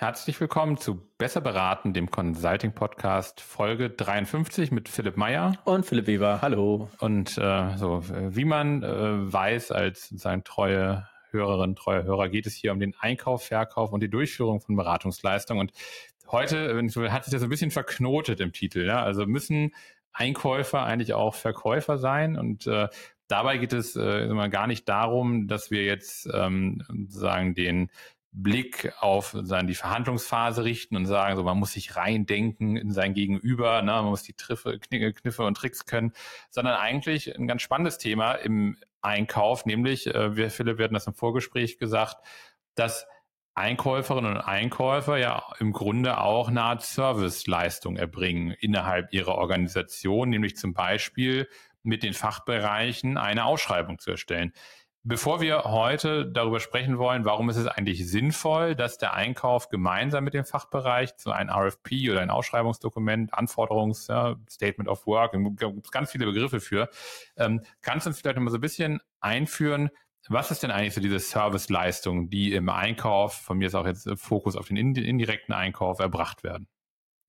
Herzlich willkommen zu Besser beraten, dem Consulting Podcast Folge 53 mit Philipp Meyer und Philipp Weber. Hallo. Und äh, so wie man äh, weiß als sozusagen treue Hörerin, treuer Hörer, geht es hier um den Einkauf, Verkauf und die Durchführung von Beratungsleistungen. Und heute hat sich das ein bisschen verknotet im Titel. Ja? Also müssen Einkäufer eigentlich auch Verkäufer sein und äh, Dabei geht es äh, immer gar nicht darum, dass wir jetzt ähm, sozusagen den Blick auf sagen, die Verhandlungsphase richten und sagen, so man muss sich reindenken in sein Gegenüber, ne, man muss die Triffe, Kniffe und Tricks können, sondern eigentlich ein ganz spannendes Thema im Einkauf, nämlich, äh, wir, Philipp, wir hatten das im Vorgespräch gesagt, dass Einkäuferinnen und Einkäufer ja im Grunde auch eine Art Serviceleistung erbringen innerhalb ihrer Organisation, nämlich zum Beispiel mit den Fachbereichen eine Ausschreibung zu erstellen. Bevor wir heute darüber sprechen wollen, warum ist es eigentlich sinnvoll, dass der Einkauf gemeinsam mit dem Fachbereich zu einem RFP oder ein Ausschreibungsdokument, Anforderungs, ja, Statement of Work, gibt es ganz viele Begriffe für, ähm, kannst du uns vielleicht nochmal so ein bisschen einführen, was ist denn eigentlich so diese Serviceleistung, die im Einkauf, von mir ist auch jetzt Fokus auf den indirekten Einkauf, erbracht werden?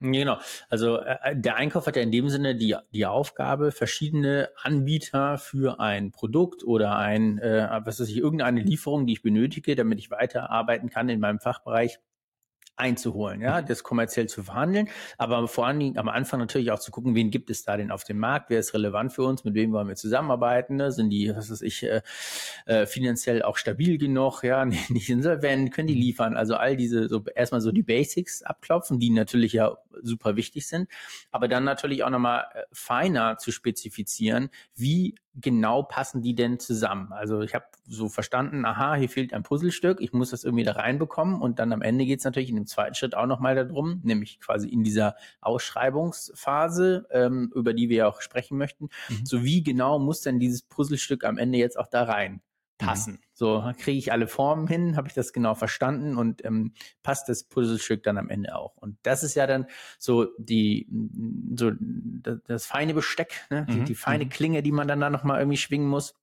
Genau. Also äh, der Einkauf hat ja in dem Sinne die, die Aufgabe, verschiedene Anbieter für ein Produkt oder ein, äh, was weiß ich, irgendeine Lieferung, die ich benötige, damit ich weiterarbeiten kann in meinem Fachbereich, einzuholen, ja, das kommerziell zu verhandeln, aber vor allen Dingen am Anfang natürlich auch zu gucken, wen gibt es da denn auf dem Markt, wer ist relevant für uns, mit wem wollen wir zusammenarbeiten, ne? sind die, was weiß ich, äh, äh, finanziell auch stabil genug, ja, nicht insolvent, können die mhm. liefern, also all diese, so erstmal so die Basics abklopfen, die natürlich ja super wichtig sind, aber dann natürlich auch nochmal äh, feiner zu spezifizieren, wie genau passen die denn zusammen? Also ich habe so verstanden, aha, hier fehlt ein Puzzlestück, ich muss das irgendwie da reinbekommen und dann am Ende geht es natürlich in dem zweiten Schritt auch nochmal darum, nämlich quasi in dieser Ausschreibungsphase, ähm, über die wir ja auch sprechen möchten, mhm. so wie genau muss denn dieses Puzzlestück am Ende jetzt auch da rein? Passen. Mhm. So kriege ich alle Formen hin, habe ich das genau verstanden und ähm, passt das Puzzlestück dann am Ende auch. Und das ist ja dann so die so das, das feine Besteck, ne? die, mhm. die feine mhm. Klinge, die man dann da noch mal irgendwie schwingen muss.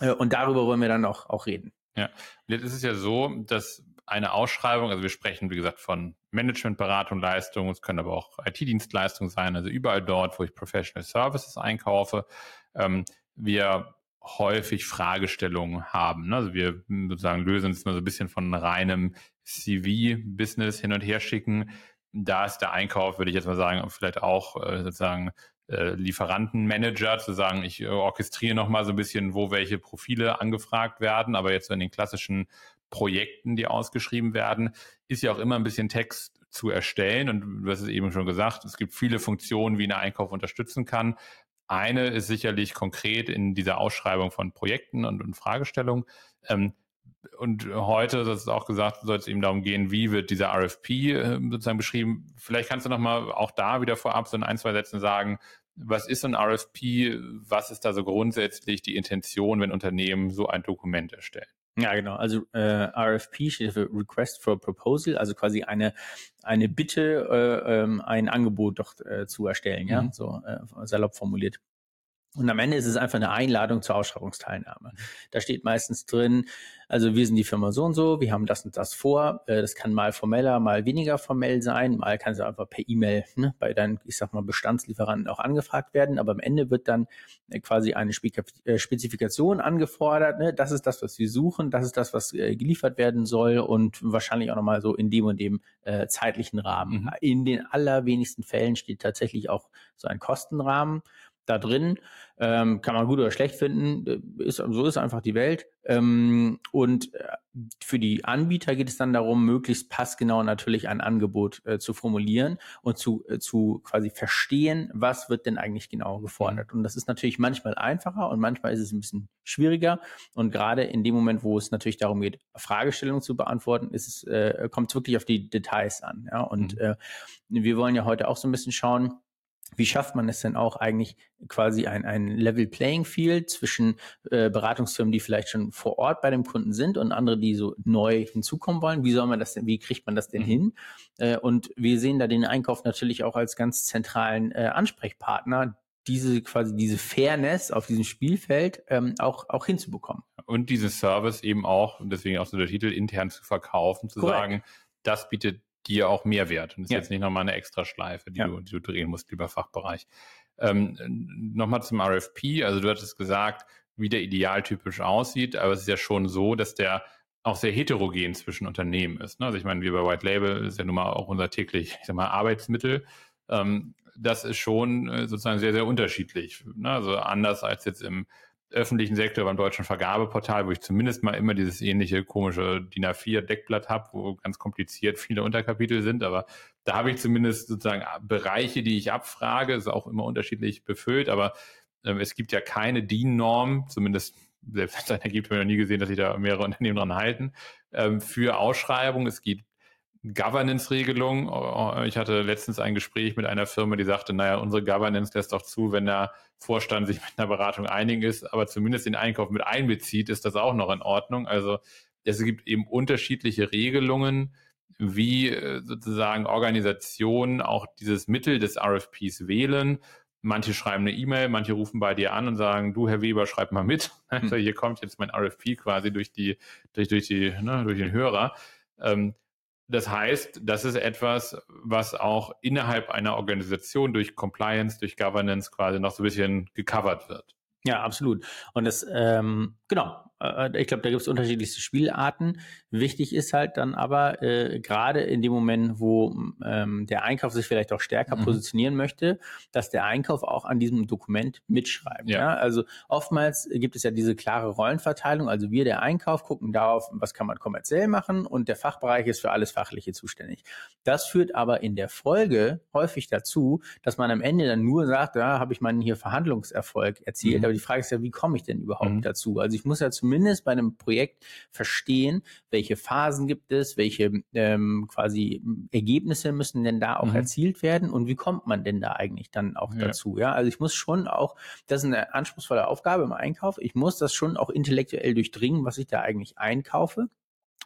Äh, und darüber wollen wir dann auch auch reden. Ja, jetzt ist es ja so, dass eine Ausschreibung, also wir sprechen wie gesagt von Managementberatung, Leistung, es können aber auch IT-Dienstleistungen sein, also überall dort, wo ich Professional Services einkaufe. Ähm, wir häufig Fragestellungen haben. Ne? Also wir sozusagen lösen es mal so ein bisschen von reinem CV-Business hin und her schicken. Da ist der Einkauf, würde ich jetzt mal sagen, vielleicht auch äh, sozusagen äh, Lieferantenmanager, zu sagen, ich äh, orchestriere nochmal so ein bisschen, wo welche Profile angefragt werden, aber jetzt in den klassischen Projekten, die ausgeschrieben werden, ist ja auch immer ein bisschen Text zu erstellen. Und du hast es eben schon gesagt, es gibt viele Funktionen, wie ein Einkauf unterstützen kann. Eine ist sicherlich konkret in dieser Ausschreibung von Projekten und, und Fragestellungen. Ähm, und heute, das ist auch gesagt, soll es eben darum gehen, wie wird dieser RFP äh, sozusagen beschrieben. Vielleicht kannst du nochmal auch da wieder vorab so in ein, zwei Sätzen sagen, was ist ein RFP? Was ist da so grundsätzlich die Intention, wenn Unternehmen so ein Dokument erstellen? Ja, genau. Also äh, RFP steht für Request for Proposal, also quasi eine eine Bitte, äh, ähm, ein Angebot doch äh, zu erstellen, ja, mhm. so äh, salopp formuliert. Und am Ende ist es einfach eine Einladung zur Ausschreibungsteilnahme. Da steht meistens drin, also wir sind die Firma so und so, wir haben das und das vor. Äh, das kann mal formeller, mal weniger formell sein. Mal kann es einfach per E-Mail ne, bei deinen, ich sag mal, Bestandslieferanten auch angefragt werden. Aber am Ende wird dann äh, quasi eine äh, Spezifikation angefordert. Ne? Das ist das, was wir suchen. Das ist das, was geliefert werden soll und wahrscheinlich auch nochmal so in dem und dem äh, zeitlichen Rahmen. Mhm. In den allerwenigsten Fällen steht tatsächlich auch so ein Kostenrahmen da drin. Ähm, kann man gut oder schlecht finden. Äh, ist, so ist einfach die Welt. Ähm, und äh, für die Anbieter geht es dann darum, möglichst passgenau natürlich ein Angebot äh, zu formulieren und zu, äh, zu quasi verstehen, was wird denn eigentlich genau gefordert. Mhm. Und das ist natürlich manchmal einfacher und manchmal ist es ein bisschen schwieriger. Und gerade in dem Moment, wo es natürlich darum geht, Fragestellungen zu beantworten, ist es, äh, kommt es wirklich auf die Details an. Ja? Und mhm. äh, wir wollen ja heute auch so ein bisschen schauen, wie schafft man es denn auch eigentlich quasi ein, ein Level Playing Field zwischen äh, Beratungsfirmen, die vielleicht schon vor Ort bei dem Kunden sind und andere, die so neu hinzukommen wollen? Wie soll man das denn, wie kriegt man das denn mhm. hin? Äh, und wir sehen da den Einkauf natürlich auch als ganz zentralen äh, Ansprechpartner, diese quasi diese Fairness auf diesem Spielfeld ähm, auch auch hinzubekommen. Und diesen Service eben auch, und deswegen auch so der Titel, intern zu verkaufen, zu Korrekt. sagen, das bietet dir auch Mehrwert. Und das ist ja. jetzt nicht nochmal eine extra Schleife, die, ja. du, die du drehen musst, lieber Fachbereich. Ähm, nochmal zum RFP. Also du hattest gesagt, wie der idealtypisch aussieht, aber es ist ja schon so, dass der auch sehr heterogen zwischen Unternehmen ist. Ne? Also ich meine, wie bei White Label ist ja nun mal auch unser täglich, ich sag mal, Arbeitsmittel. Ähm, das ist schon äh, sozusagen sehr, sehr unterschiedlich. Ne? Also anders als jetzt im öffentlichen Sektor beim deutschen Vergabeportal, wo ich zumindest mal immer dieses ähnliche komische DIN A4 Deckblatt habe, wo ganz kompliziert viele Unterkapitel sind, aber da habe ich zumindest sozusagen Bereiche, die ich abfrage, ist auch immer unterschiedlich befüllt, aber äh, es gibt ja keine DIN-Norm, zumindest selbst wenn es eine gibt, habe ich noch nie gesehen, dass sich da mehrere Unternehmen dran halten, ähm, für Ausschreibungen. Es gibt Governance-Regelung. Oh, oh, ich hatte letztens ein Gespräch mit einer Firma, die sagte, naja, unsere Governance lässt doch zu, wenn der Vorstand sich mit einer Beratung einig ist, aber zumindest den Einkauf mit einbezieht, ist das auch noch in Ordnung. Also es gibt eben unterschiedliche Regelungen, wie äh, sozusagen Organisationen auch dieses Mittel des RFPs wählen. Manche schreiben eine E-Mail, manche rufen bei dir an und sagen, du Herr Weber, schreib mal mit. Also hier kommt jetzt mein RFP quasi durch die, durch, durch die, ne, durch den Hörer. Ähm, das heißt, das ist etwas, was auch innerhalb einer Organisation durch Compliance, durch Governance quasi noch so ein bisschen gecovert wird. Ja, absolut. Und das, ähm, genau, äh, ich glaube, da gibt es unterschiedlichste Spielarten. Wichtig ist halt dann aber, äh, gerade in dem Moment, wo ähm, der Einkauf sich vielleicht auch stärker mhm. positionieren möchte, dass der Einkauf auch an diesem Dokument mitschreibt. Ja. ja. Also oftmals gibt es ja diese klare Rollenverteilung. Also wir, der Einkauf, gucken darauf, was kann man kommerziell machen und der Fachbereich ist für alles Fachliche zuständig. Das führt aber in der Folge häufig dazu, dass man am Ende dann nur sagt, ja, habe ich meinen hier Verhandlungserfolg erzielt. Mhm. Aber die Frage ist ja, wie komme ich denn überhaupt mhm. dazu? Also ich muss ja zum zumindest bei einem Projekt verstehen, welche Phasen gibt es, welche ähm, quasi Ergebnisse müssen denn da auch mhm. erzielt werden und wie kommt man denn da eigentlich dann auch ja. dazu? Ja, also ich muss schon auch, das ist eine anspruchsvolle Aufgabe im Einkauf, ich muss das schon auch intellektuell durchdringen, was ich da eigentlich einkaufe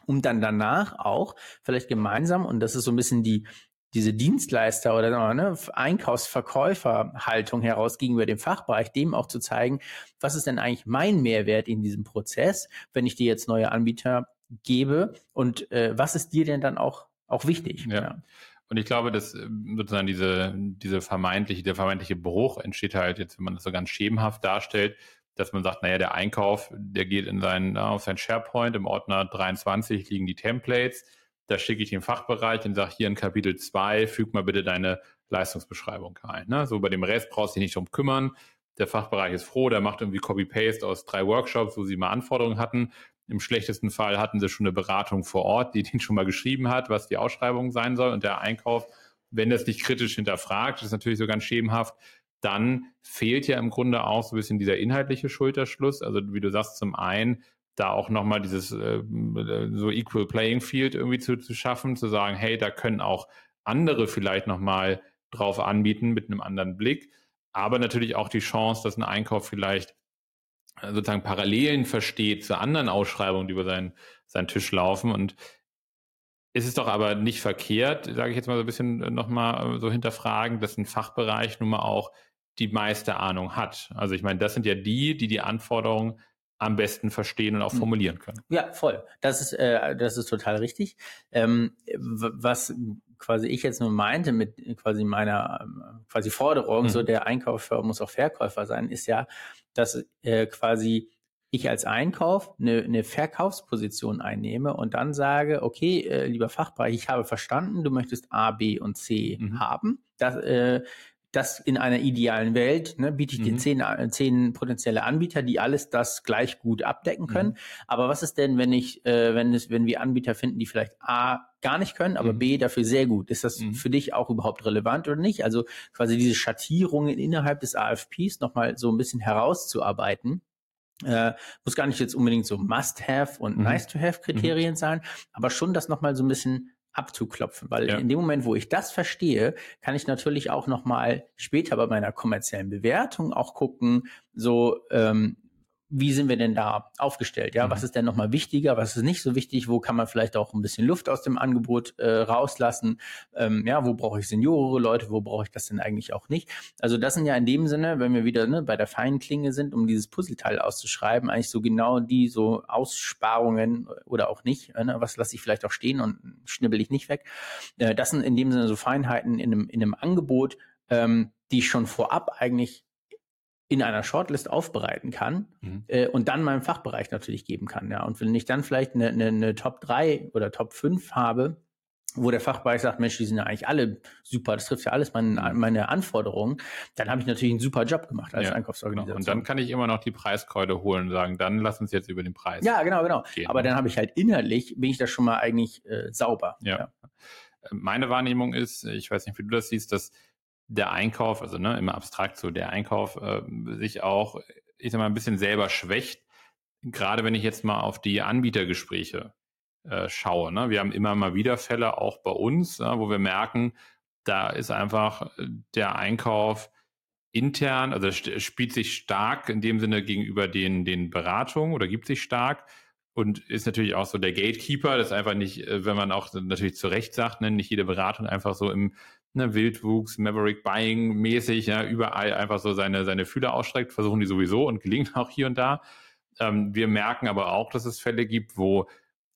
um dann danach auch vielleicht gemeinsam, und das ist so ein bisschen die, diese Dienstleister oder ne, Einkaufsverkäuferhaltung heraus gegenüber dem Fachbereich, dem auch zu zeigen, was ist denn eigentlich mein Mehrwert in diesem Prozess, wenn ich dir jetzt neue Anbieter gebe und äh, was ist dir denn dann auch, auch wichtig? Ja. ja. Und ich glaube, dass äh, sozusagen diese, diese vermeintliche, der vermeintliche Bruch entsteht halt jetzt, wenn man das so ganz schemenhaft darstellt, dass man sagt, naja, der Einkauf, der geht in seinen, auf sein SharePoint, im Ordner 23 liegen die Templates, da schicke ich den Fachbereich und sage, hier in Kapitel 2, füg mal bitte deine Leistungsbeschreibung ein. Ne? So bei dem Rest brauchst du dich nicht drum kümmern. Der Fachbereich ist froh, der macht irgendwie Copy-Paste aus drei Workshops, wo sie mal Anforderungen hatten. Im schlechtesten Fall hatten sie schon eine Beratung vor Ort, die den schon mal geschrieben hat, was die Ausschreibung sein soll. Und der Einkauf, wenn das nicht kritisch hinterfragt, ist natürlich so ganz schemenhaft, dann fehlt ja im Grunde auch so ein bisschen dieser inhaltliche Schulterschluss. Also wie du sagst, zum einen da auch nochmal dieses äh, so Equal Playing Field irgendwie zu, zu schaffen, zu sagen, hey, da können auch andere vielleicht nochmal drauf anbieten mit einem anderen Blick, aber natürlich auch die Chance, dass ein Einkauf vielleicht äh, sozusagen Parallelen versteht zu anderen Ausschreibungen, die über seinen, seinen Tisch laufen und ist es doch aber nicht verkehrt, sage ich jetzt mal so ein bisschen nochmal so hinterfragen, dass ein Fachbereich nun mal auch die meiste Ahnung hat. Also ich meine, das sind ja die, die die Anforderungen am besten verstehen und auch hm. formulieren können. Ja, voll. Das ist, äh, das ist total richtig. Ähm, was quasi ich jetzt nur meinte mit quasi meiner ähm, quasi Forderung, mhm. so der Einkäufer muss auch Verkäufer sein, ist ja, dass äh, quasi ich als Einkauf eine, eine Verkaufsposition einnehme und dann sage, okay, äh, lieber Fachbereich, ich habe verstanden, du möchtest A, B und C mhm. haben. Das, äh, das in einer idealen Welt ne, biete ich mhm. dir zehn, äh, zehn potenzielle Anbieter, die alles das gleich gut abdecken können. Mhm. Aber was ist denn, wenn ich, äh, wenn es, wenn wir Anbieter finden, die vielleicht A gar nicht können, aber mhm. B dafür sehr gut? Ist das mhm. für dich auch überhaupt relevant oder nicht? Also quasi diese Schattierungen innerhalb des AFPs nochmal so ein bisschen herauszuarbeiten. Äh, muss gar nicht jetzt unbedingt so Must-Have und mhm. Nice-to-Have-Kriterien mhm. sein, aber schon das nochmal so ein bisschen abzuklopfen, weil ja. in dem Moment, wo ich das verstehe, kann ich natürlich auch noch mal später bei meiner kommerziellen Bewertung auch gucken, so ähm, wie sind wir denn da aufgestellt? Ja, mhm. was ist denn nochmal wichtiger? Was ist nicht so wichtig? Wo kann man vielleicht auch ein bisschen Luft aus dem Angebot äh, rauslassen? Ähm, ja, wo brauche ich seniorere Leute? Wo brauche ich das denn eigentlich auch nicht? Also das sind ja in dem Sinne, wenn wir wieder ne, bei der feinen Klinge sind, um dieses Puzzleteil auszuschreiben, eigentlich so genau die so Aussparungen oder auch nicht. Ne? Was lasse ich vielleicht auch stehen und schnibbel ich nicht weg? Äh, das sind in dem Sinne so Feinheiten in einem, in einem Angebot, ähm, die schon vorab eigentlich in einer Shortlist aufbereiten kann mhm. äh, und dann meinem Fachbereich natürlich geben kann. Ja. Und wenn ich dann vielleicht eine, eine, eine Top 3 oder Top 5 habe, wo der Fachbereich sagt, Mensch, die sind ja eigentlich alle super, das trifft ja alles meine, mhm. meine Anforderungen, dann habe ich natürlich einen super Job gemacht als ja, Einkaufsorganisation. Genau. Und dann kann ich immer noch die Preiskeule holen und sagen, dann lass uns jetzt über den Preis. Ja, genau, genau. Gehen. Aber dann habe ich halt inhaltlich, bin ich da schon mal eigentlich äh, sauber. Ja. ja. Meine Wahrnehmung ist, ich weiß nicht, wie du das siehst, dass der Einkauf, also ne, immer abstrakt so, der Einkauf äh, sich auch, ich sag mal, ein bisschen selber schwächt. Gerade wenn ich jetzt mal auf die Anbietergespräche äh, schaue. Ne? Wir haben immer mal wieder Fälle auch bei uns, ja, wo wir merken, da ist einfach äh, der Einkauf intern, also spielt sich stark in dem Sinne gegenüber den, den Beratungen oder gibt sich stark und ist natürlich auch so der Gatekeeper, das ist einfach nicht, äh, wenn man auch natürlich zu Recht sagt, ne, nicht jede Beratung einfach so im ne, Wildwuchs, Maverick Buying mäßig, ja, überall einfach so seine, seine Fühler ausstreckt, versuchen die sowieso und gelingt auch hier und da. Ähm, wir merken aber auch, dass es Fälle gibt, wo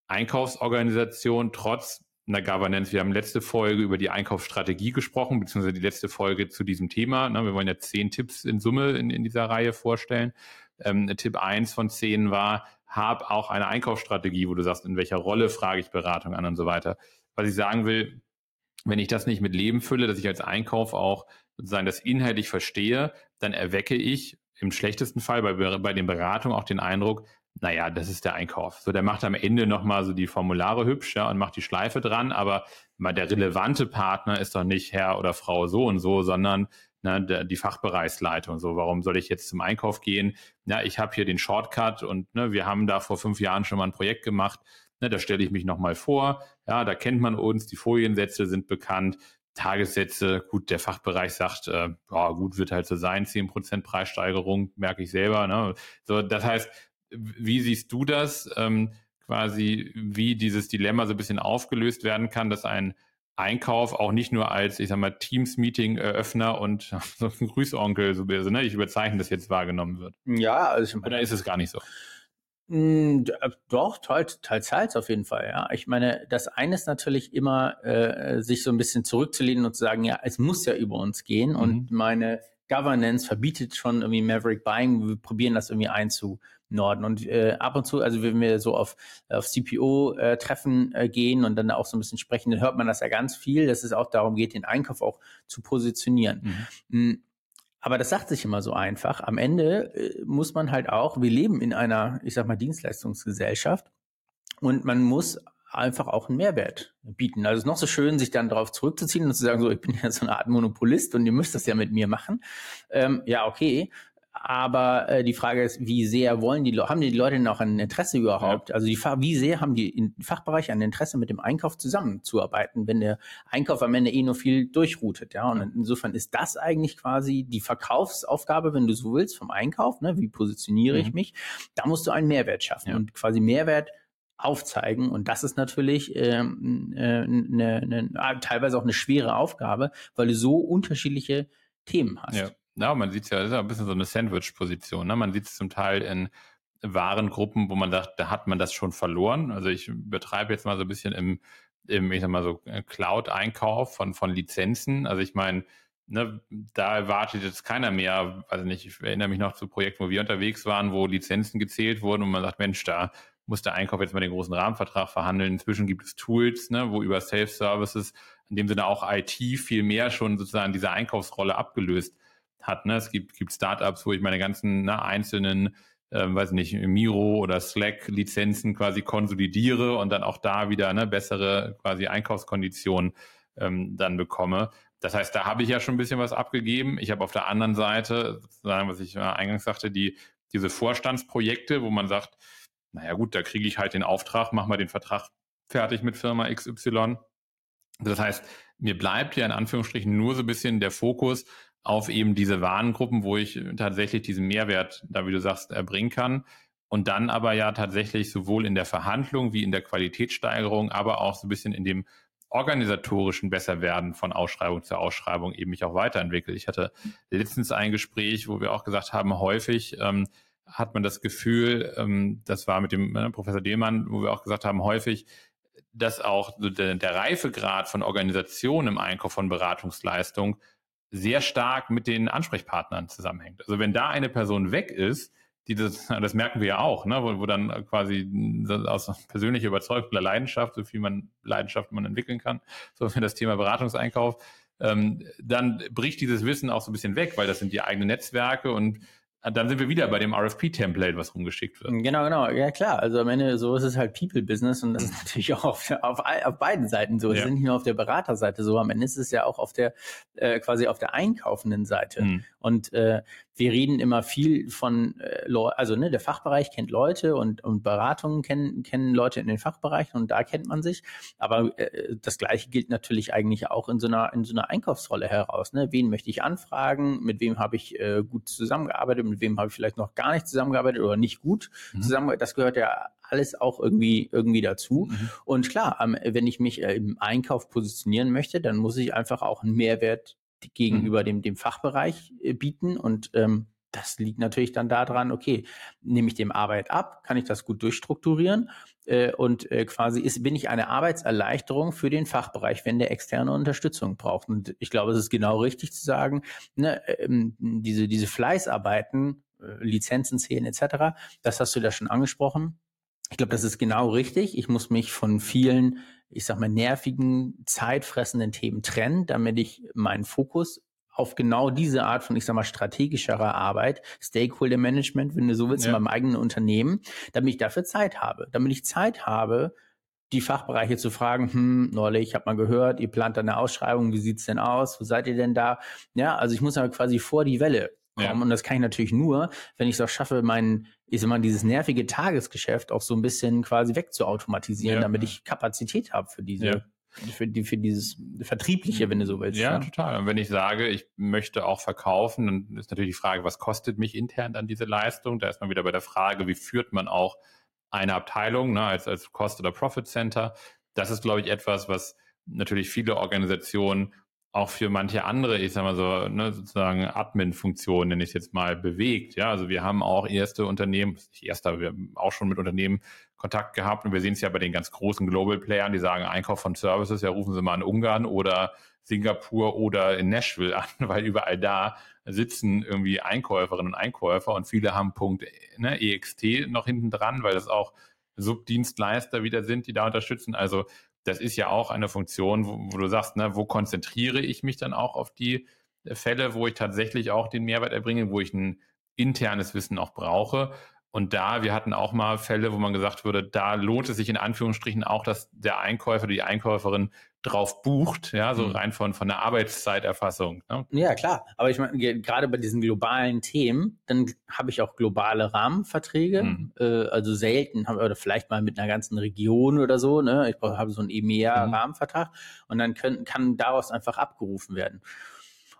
Einkaufsorganisationen trotz einer Governance, wir haben letzte Folge über die Einkaufsstrategie gesprochen, beziehungsweise die letzte Folge zu diesem Thema. Ne, wir wollen ja zehn Tipps in Summe in, in dieser Reihe vorstellen. Ähm, Tipp eins von zehn war, hab auch eine Einkaufsstrategie, wo du sagst, in welcher Rolle frage ich Beratung an und so weiter. Was ich sagen will, wenn ich das nicht mit Leben fülle, dass ich als Einkauf auch sozusagen das inhaltlich verstehe, dann erwecke ich im schlechtesten Fall bei, bei den Beratungen auch den Eindruck, naja, das ist der Einkauf. So, der macht am Ende nochmal so die Formulare hübsch, ja, und macht die Schleife dran, aber mal der relevante Partner ist doch nicht Herr oder Frau so und so, sondern ne, der, die Fachbereichsleitung. So, warum soll ich jetzt zum Einkauf gehen? Ja, ich habe hier den Shortcut und ne, wir haben da vor fünf Jahren schon mal ein Projekt gemacht. Ne, da stelle ich mich nochmal vor. Ja, da kennt man uns, die Foliensätze sind bekannt. Tagessätze, gut, der Fachbereich sagt, äh, ja, gut, wird halt so sein, 10% Preissteigerung, merke ich selber. Ne? So, das heißt, wie siehst du das? Ähm, quasi, wie dieses Dilemma so ein bisschen aufgelöst werden kann, dass ein Einkauf auch nicht nur als, ich sag mal, Teams-Meeting-Eröffner und so ein Grüßonkel, so, ne, ich überzeichne das jetzt wahrgenommen wird. Ja, also Oder ist es gar nicht so? Hm, äh, doch, teils, teils, auf jeden Fall, ja. Ich meine, das eine ist natürlich immer, äh, sich so ein bisschen zurückzulehnen und zu sagen, ja, es muss ja über uns gehen mhm. und meine Governance verbietet schon irgendwie Maverick Buying, wir probieren das irgendwie einzunorden. Und äh, ab und zu, also wenn wir so auf, auf CPO-Treffen äh, äh, gehen und dann auch so ein bisschen sprechen, dann hört man das ja ganz viel, dass es auch darum geht, den Einkauf auch zu positionieren. Mhm. Aber das sagt sich immer so einfach. Am Ende äh, muss man halt auch, wir leben in einer, ich sag mal, Dienstleistungsgesellschaft und man muss einfach auch einen Mehrwert bieten. Also es ist noch so schön, sich dann darauf zurückzuziehen und zu sagen, so, ich bin ja so eine Art Monopolist und ihr müsst das ja mit mir machen. Ähm, ja, okay. Aber äh, die Frage ist, wie sehr wollen die haben die Leute auch ein Interesse überhaupt? Ja. Also die, wie sehr haben die in Fachbereiche ein Interesse, mit dem Einkauf zusammenzuarbeiten, wenn der Einkauf am Ende eh nur viel durchroutet, ja? Und insofern ist das eigentlich quasi die Verkaufsaufgabe, wenn du so willst, vom Einkauf, ne? Wie positioniere mhm. ich mich? Da musst du einen Mehrwert schaffen ja. und quasi Mehrwert aufzeigen. Und das ist natürlich ähm, äh, ne, ne, teilweise auch eine schwere Aufgabe, weil du so unterschiedliche Themen hast. Ja. Ja, man sieht es ja, das ist ja ein bisschen so eine Sandwich-Position. Ne? Man sieht es zum Teil in Warengruppen, wo man sagt, da hat man das schon verloren. Also ich betreibe jetzt mal so ein bisschen im, im ich sag mal so, äh, Cloud-Einkauf von, von Lizenzen. Also ich meine, ne, da erwartet jetzt keiner mehr, also nicht, ich erinnere mich noch zu Projekten, wo wir unterwegs waren, wo Lizenzen gezählt wurden und man sagt, Mensch, da muss der Einkauf jetzt mal den großen Rahmenvertrag verhandeln. Inzwischen gibt es Tools, ne, wo über Self-Services, in dem Sinne auch IT, viel mehr schon sozusagen diese Einkaufsrolle abgelöst hat. Ne? Es gibt, gibt Startups, wo ich meine ganzen ne, einzelnen, äh, weiß nicht, Miro oder Slack-Lizenzen quasi konsolidiere und dann auch da wieder ne, bessere quasi Einkaufskonditionen ähm, dann bekomme. Das heißt, da habe ich ja schon ein bisschen was abgegeben. Ich habe auf der anderen Seite, sozusagen, was ich eingangs sagte, die, diese Vorstandsprojekte, wo man sagt, naja gut, da kriege ich halt den Auftrag, mach mal den Vertrag fertig mit Firma XY. Das heißt, mir bleibt ja in Anführungsstrichen nur so ein bisschen der Fokus auf eben diese Warengruppen, wo ich tatsächlich diesen Mehrwert, da wie du sagst, erbringen kann. Und dann aber ja tatsächlich sowohl in der Verhandlung wie in der Qualitätssteigerung, aber auch so ein bisschen in dem organisatorischen Besserwerden von Ausschreibung zu Ausschreibung eben mich auch weiterentwickelt. Ich hatte letztens ein Gespräch, wo wir auch gesagt haben, häufig ähm, hat man das Gefühl, ähm, das war mit dem äh, Professor Dehlmann, wo wir auch gesagt haben, häufig, dass auch der, der Reifegrad von Organisation im Einkauf von Beratungsleistung sehr stark mit den Ansprechpartnern zusammenhängt. Also wenn da eine Person weg ist, die das, das merken wir ja auch, ne, wo, wo dann quasi aus persönlicher Überzeugung oder Leidenschaft, so viel man Leidenschaft man entwickeln kann, so für das Thema Beratungseinkauf, ähm, dann bricht dieses Wissen auch so ein bisschen weg, weil das sind die eigenen Netzwerke und dann sind wir wieder bei dem RFP-Template, was rumgeschickt wird. Genau, genau. Ja, klar. Also am Ende, so ist es halt People-Business und das ist natürlich auch auf, auf, auf beiden Seiten so. Es ja. ist nicht nur auf der Beraterseite so. Am Ende ist es ja auch auf der, äh, quasi auf der einkaufenden Seite. Mhm. Und äh, wir reden immer viel von, äh, also ne, der Fachbereich kennt Leute und, und Beratungen kennen, kennen Leute in den Fachbereichen und da kennt man sich. Aber äh, das Gleiche gilt natürlich eigentlich auch in so einer, in so einer Einkaufsrolle heraus. Ne? Wen möchte ich anfragen? Mit wem habe ich äh, gut zusammengearbeitet? Mit wem habe ich vielleicht noch gar nicht zusammengearbeitet oder nicht gut mhm. zusammengearbeitet? Das gehört ja alles auch irgendwie, irgendwie dazu. Mhm. Und klar, wenn ich mich äh, im Einkauf positionieren möchte, dann muss ich einfach auch einen Mehrwert gegenüber mhm. dem, dem Fachbereich äh, bieten und ähm, das liegt natürlich dann daran, okay, nehme ich dem Arbeit ab, kann ich das gut durchstrukturieren äh, und äh, quasi ist, bin ich eine Arbeitserleichterung für den Fachbereich, wenn der externe Unterstützung braucht. Und ich glaube, es ist genau richtig zu sagen, ne, ähm, diese, diese Fleißarbeiten, äh, Lizenzen zählen etc., das hast du da schon angesprochen. Ich glaube, das ist genau richtig. Ich muss mich von vielen ich sag mal, nervigen, zeitfressenden Themen trennen, damit ich meinen Fokus auf genau diese Art von, ich sag mal, strategischerer Arbeit, Stakeholder Management, wenn du so willst, ja. in meinem eigenen Unternehmen, damit ich dafür Zeit habe. Damit ich Zeit habe, die Fachbereiche zu fragen, hm, neulich, ich habe mal gehört, ihr plant da eine Ausschreibung, wie sieht's denn aus? Wo seid ihr denn da? Ja, also ich muss aber quasi vor die Welle kommen. Ja. Und das kann ich natürlich nur, wenn ich es auch schaffe, mein, ich sag mal, dieses nervige Tagesgeschäft auch so ein bisschen quasi wegzuautomatisieren, ja. damit ich Kapazität habe für diese, ja. für, die, für dieses Vertriebliche, wenn du so willst. Ja, ja, total. Und wenn ich sage, ich möchte auch verkaufen, dann ist natürlich die Frage, was kostet mich intern dann diese Leistung? Da ist man wieder bei der Frage, wie führt man auch eine Abteilung ne, als, als Cost- oder Profit Center? Das ist, glaube ich, etwas, was natürlich viele Organisationen auch für manche andere, ich sag mal so, ne, sozusagen Admin-Funktionen, nenne ich es jetzt mal, bewegt. Ja, also wir haben auch erste Unternehmen, nicht erster, wir haben auch schon mit Unternehmen Kontakt gehabt und wir sehen es ja bei den ganz großen Global Playern, die sagen Einkauf von Services, ja, rufen Sie mal in Ungarn oder Singapur oder in Nashville an, weil überall da sitzen irgendwie Einkäuferinnen und Einkäufer und viele haben Punkt ne, EXT noch hinten dran, weil das auch Subdienstleister wieder sind, die da unterstützen. Also das ist ja auch eine Funktion, wo, wo, du sagst, ne, wo konzentriere ich mich dann auch auf die Fälle, wo ich tatsächlich auch den Mehrwert erbringe, wo ich ein internes Wissen auch brauche. Und da, wir hatten auch mal Fälle, wo man gesagt würde, da lohnt es sich in Anführungsstrichen auch, dass der Einkäufer, die Einkäuferin drauf bucht, ja, so mhm. rein von, von der Arbeitszeiterfassung. Ne? Ja, klar. Aber ich meine, gerade bei diesen globalen Themen, dann habe ich auch globale Rahmenverträge, mhm. äh, also selten, oder vielleicht mal mit einer ganzen Region oder so, ne? Ich habe so einen EMEA-Rahmenvertrag mhm. und dann können, kann daraus einfach abgerufen werden.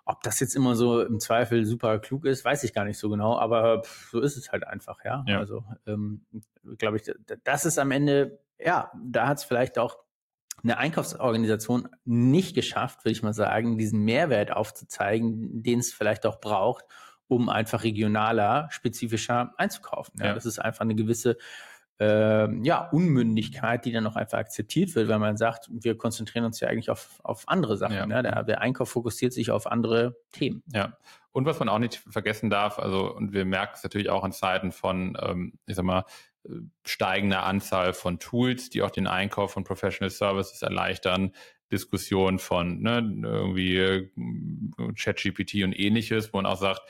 Ob das jetzt immer so im Zweifel super klug ist, weiß ich gar nicht so genau, aber pff, so ist es halt einfach, ja. ja. Also ähm, glaube ich, das ist am Ende, ja, da hat es vielleicht auch eine Einkaufsorganisation nicht geschafft, würde ich mal sagen, diesen Mehrwert aufzuzeigen, den es vielleicht auch braucht, um einfach regionaler, spezifischer einzukaufen. Ja, ja. Das ist einfach eine gewisse äh, ja, Unmündigkeit, die dann auch einfach akzeptiert wird, weil man sagt, wir konzentrieren uns ja eigentlich auf, auf andere Sachen. Ja. Ne? Der, der Einkauf fokussiert sich auf andere Themen. Ja. Und was man auch nicht vergessen darf, also, und wir merken es natürlich auch in Zeiten von, ähm, ich sag mal, steigender Anzahl von Tools, die auch den Einkauf von Professional Services erleichtern, Diskussion von ne, irgendwie äh, ChatGPT und ähnliches, wo man auch sagt,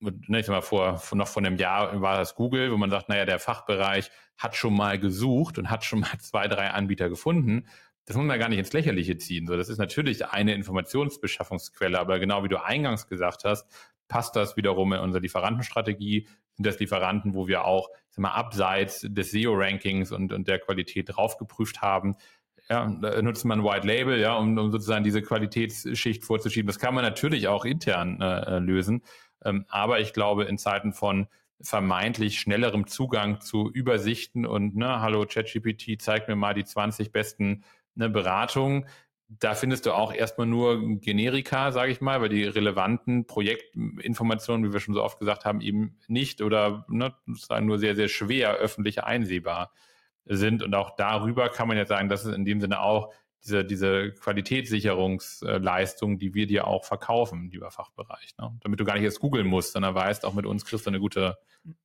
ne, ich sag mal, vor, vor noch vor einem Jahr war das Google, wo man sagt, naja, der Fachbereich hat schon mal gesucht und hat schon mal zwei, drei Anbieter gefunden. Das muss man gar nicht ins Lächerliche ziehen. So, das ist natürlich eine Informationsbeschaffungsquelle, aber genau wie du eingangs gesagt hast, passt das wiederum in unsere Lieferantenstrategie. Sind das Lieferanten, wo wir auch sag mal, abseits des SEO-Rankings und, und der Qualität drauf geprüft haben, ja, nutzt man White Label, ja, um, um sozusagen diese Qualitätsschicht vorzuschieben. Das kann man natürlich auch intern äh, lösen. Ähm, aber ich glaube, in Zeiten von vermeintlich schnellerem Zugang zu Übersichten und, ne, hallo ChatGPT, zeig mir mal die 20 besten ne, Beratungen. Da findest du auch erstmal nur Generika, sage ich mal, weil die relevanten Projektinformationen, wie wir schon so oft gesagt haben, eben nicht oder ne, nur sehr, sehr schwer öffentlich einsehbar sind. Und auch darüber kann man ja sagen, dass es in dem Sinne auch diese, diese Qualitätssicherungsleistung, die wir dir auch verkaufen, lieber Fachbereich. Ne? Damit du gar nicht erst googeln musst, sondern weißt, auch mit uns kriegst du eine gute,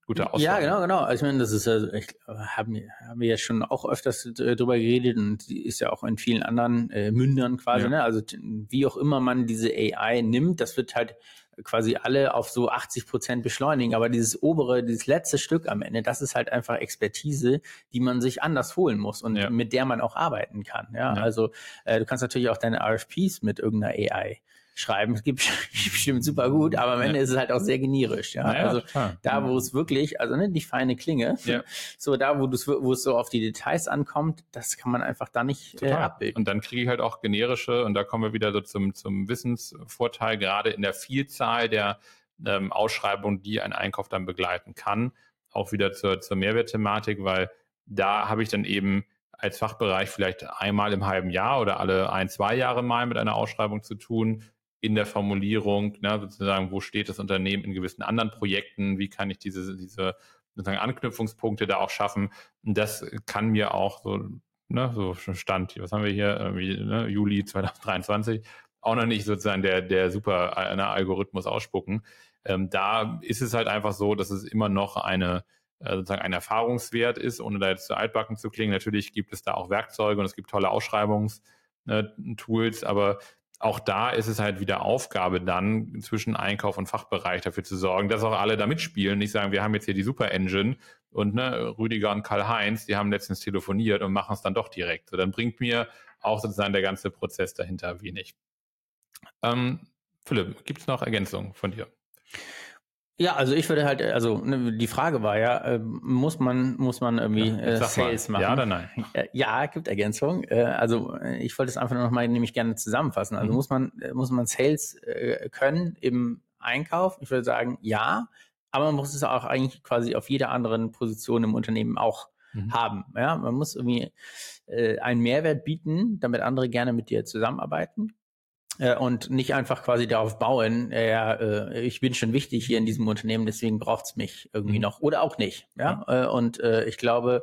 gute Auswahl. Ja, genau, genau. Also ich meine, das ist ja, ich haben wir, haben wir ja schon auch öfters drüber geredet und ist ja auch in vielen anderen äh, Mündern quasi, ja. ne? Also wie auch immer man diese AI nimmt, das wird halt quasi alle auf so 80 Prozent beschleunigen. Aber dieses obere, dieses letzte Stück am Ende, das ist halt einfach Expertise, die man sich anders holen muss und ja. mit der man auch arbeiten kann. Ja, ja. also äh, du kannst natürlich auch deine RFPs mit irgendeiner AI schreiben. Es gibt bestimmt super gut, aber am Ende ja. ist es halt auch sehr generisch. Ja, naja, also klar. da, wo es wirklich, also ne, die feine Klinge, ja. so da, wo, wo es so auf die Details ankommt, das kann man einfach da nicht äh, abbilden. Und dann kriege ich halt auch generische, und da kommen wir wieder so zum, zum Wissensvorteil, gerade in der Vielzahl der ähm, Ausschreibungen, die ein Einkauf dann begleiten kann, auch wieder zur, zur Mehrwertthematik, weil da habe ich dann eben als Fachbereich vielleicht einmal im halben Jahr oder alle ein, zwei Jahre mal mit einer Ausschreibung zu tun in der Formulierung, ne, sozusagen, wo steht das Unternehmen in gewissen anderen Projekten, wie kann ich diese, diese sozusagen Anknüpfungspunkte da auch schaffen. Das kann mir auch so, ne, so Stand, was haben wir hier, ne, Juli 2023, auch noch nicht sozusagen der, der super eine Algorithmus ausspucken. Ähm, da ist es halt einfach so, dass es immer noch eine, äh, sozusagen ein Erfahrungswert ist, ohne da jetzt zu altbacken zu klingen. Natürlich gibt es da auch Werkzeuge und es gibt tolle Ausschreibungstools, äh, aber auch da ist es halt wieder Aufgabe dann zwischen Einkauf und Fachbereich dafür zu sorgen, dass auch alle da mitspielen. Nicht sagen, wir haben jetzt hier die Super Engine und ne, Rüdiger und Karl-Heinz, die haben letztens telefoniert und machen es dann doch direkt. So, dann bringt mir auch sozusagen der ganze Prozess dahinter wenig. Ähm, Philipp, gibt es noch Ergänzungen von dir? Ja, also ich würde halt, also ne, die Frage war ja, äh, muss man muss man irgendwie äh, Sales mal. machen? Ja oder nein? Ja, gibt Ergänzung. Äh, also äh, ich wollte es einfach noch mal nämlich gerne zusammenfassen. Also mhm. muss man äh, muss man Sales äh, können im Einkauf? Ich würde sagen, ja, aber man muss es auch eigentlich quasi auf jeder anderen Position im Unternehmen auch mhm. haben. Ja, man muss irgendwie äh, einen Mehrwert bieten, damit andere gerne mit dir zusammenarbeiten. Äh, und nicht einfach quasi darauf bauen, äh, ja, äh, ich bin schon wichtig hier in diesem Unternehmen, deswegen braucht's mich irgendwie mhm. noch oder auch nicht. Ja, ja. und ich glaube,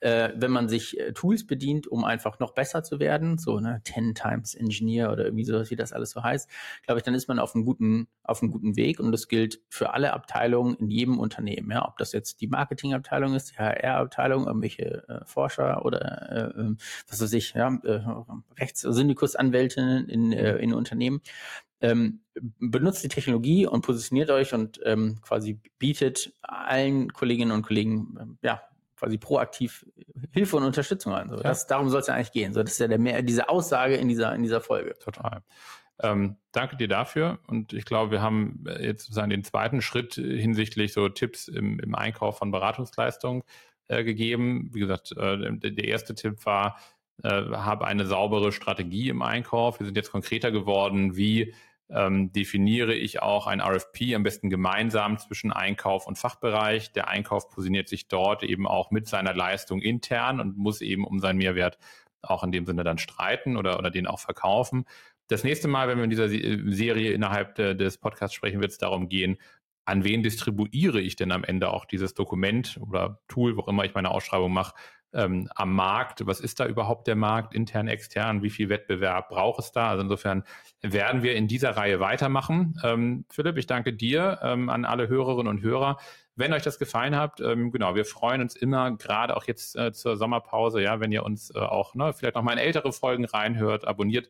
äh, wenn man sich äh, Tools bedient, um einfach noch besser zu werden, so ne, 10 times Engineer oder irgendwie sowas, wie das alles so heißt, glaube ich, dann ist man auf einem guten, auf einem guten Weg und das gilt für alle Abteilungen in jedem Unternehmen, ja, ob das jetzt die Marketingabteilung ist, die HR-Abteilung, irgendwelche äh, Forscher oder äh, ähm, was weiß ich, ja, äh, Rechtssyndikus-Anwältinnen in, äh, in Unternehmen. Ähm, benutzt die Technologie und positioniert euch und ähm, quasi bietet allen Kolleginnen und Kollegen ähm, ja, quasi proaktiv Hilfe und Unterstützung an. So, ja. das, darum soll es ja eigentlich gehen. So, das ist ja der mehr, diese Aussage in dieser, in dieser Folge. Total. Ähm, danke dir dafür. Und ich glaube, wir haben jetzt sozusagen den zweiten Schritt hinsichtlich so Tipps im, im Einkauf von Beratungsleistungen äh, gegeben. Wie gesagt, äh, der, der, erste Tipp war, äh, habe eine saubere Strategie im Einkauf. Wir sind jetzt konkreter geworden, wie ähm, definiere ich auch ein RFP am besten gemeinsam zwischen Einkauf und Fachbereich. Der Einkauf positioniert sich dort eben auch mit seiner Leistung intern und muss eben um seinen Mehrwert auch in dem Sinne dann streiten oder, oder den auch verkaufen. Das nächste Mal, wenn wir in dieser Serie innerhalb des Podcasts sprechen, wird es darum gehen, an wen distribuiere ich denn am Ende auch dieses Dokument oder Tool, wo immer ich meine Ausschreibung mache, ähm, am Markt. Was ist da überhaupt der Markt, intern, extern? Wie viel Wettbewerb braucht es da? Also insofern werden wir in dieser Reihe weitermachen. Ähm, Philipp, ich danke dir ähm, an alle Hörerinnen und Hörer. Wenn euch das gefallen hat, ähm, genau, wir freuen uns immer, gerade auch jetzt äh, zur Sommerpause, ja, wenn ihr uns äh, auch ne, vielleicht noch mal in ältere Folgen reinhört, abonniert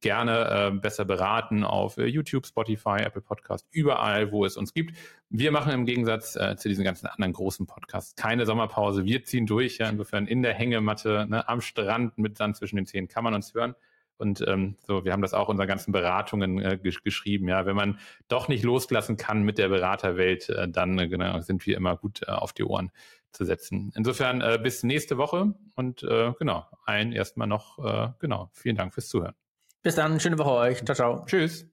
gerne äh, besser beraten auf äh, YouTube, Spotify, Apple Podcast, überall, wo es uns gibt. Wir machen im Gegensatz äh, zu diesen ganzen anderen großen Podcasts keine Sommerpause. Wir ziehen durch. Ja, insofern in der Hängematte, ne, am Strand mit Sand zwischen den Zähnen kann man uns hören. Und ähm, so, wir haben das auch in unseren ganzen Beratungen äh, gesch geschrieben. Ja, wenn man doch nicht loslassen kann mit der Beraterwelt, äh, dann äh, genau, sind wir immer gut äh, auf die Ohren zu setzen. Insofern äh, bis nächste Woche und äh, genau, allen erstmal noch, äh, genau, vielen Dank fürs Zuhören. Bis dann, schöne Woche euch. Ciao, ciao. Tschüss.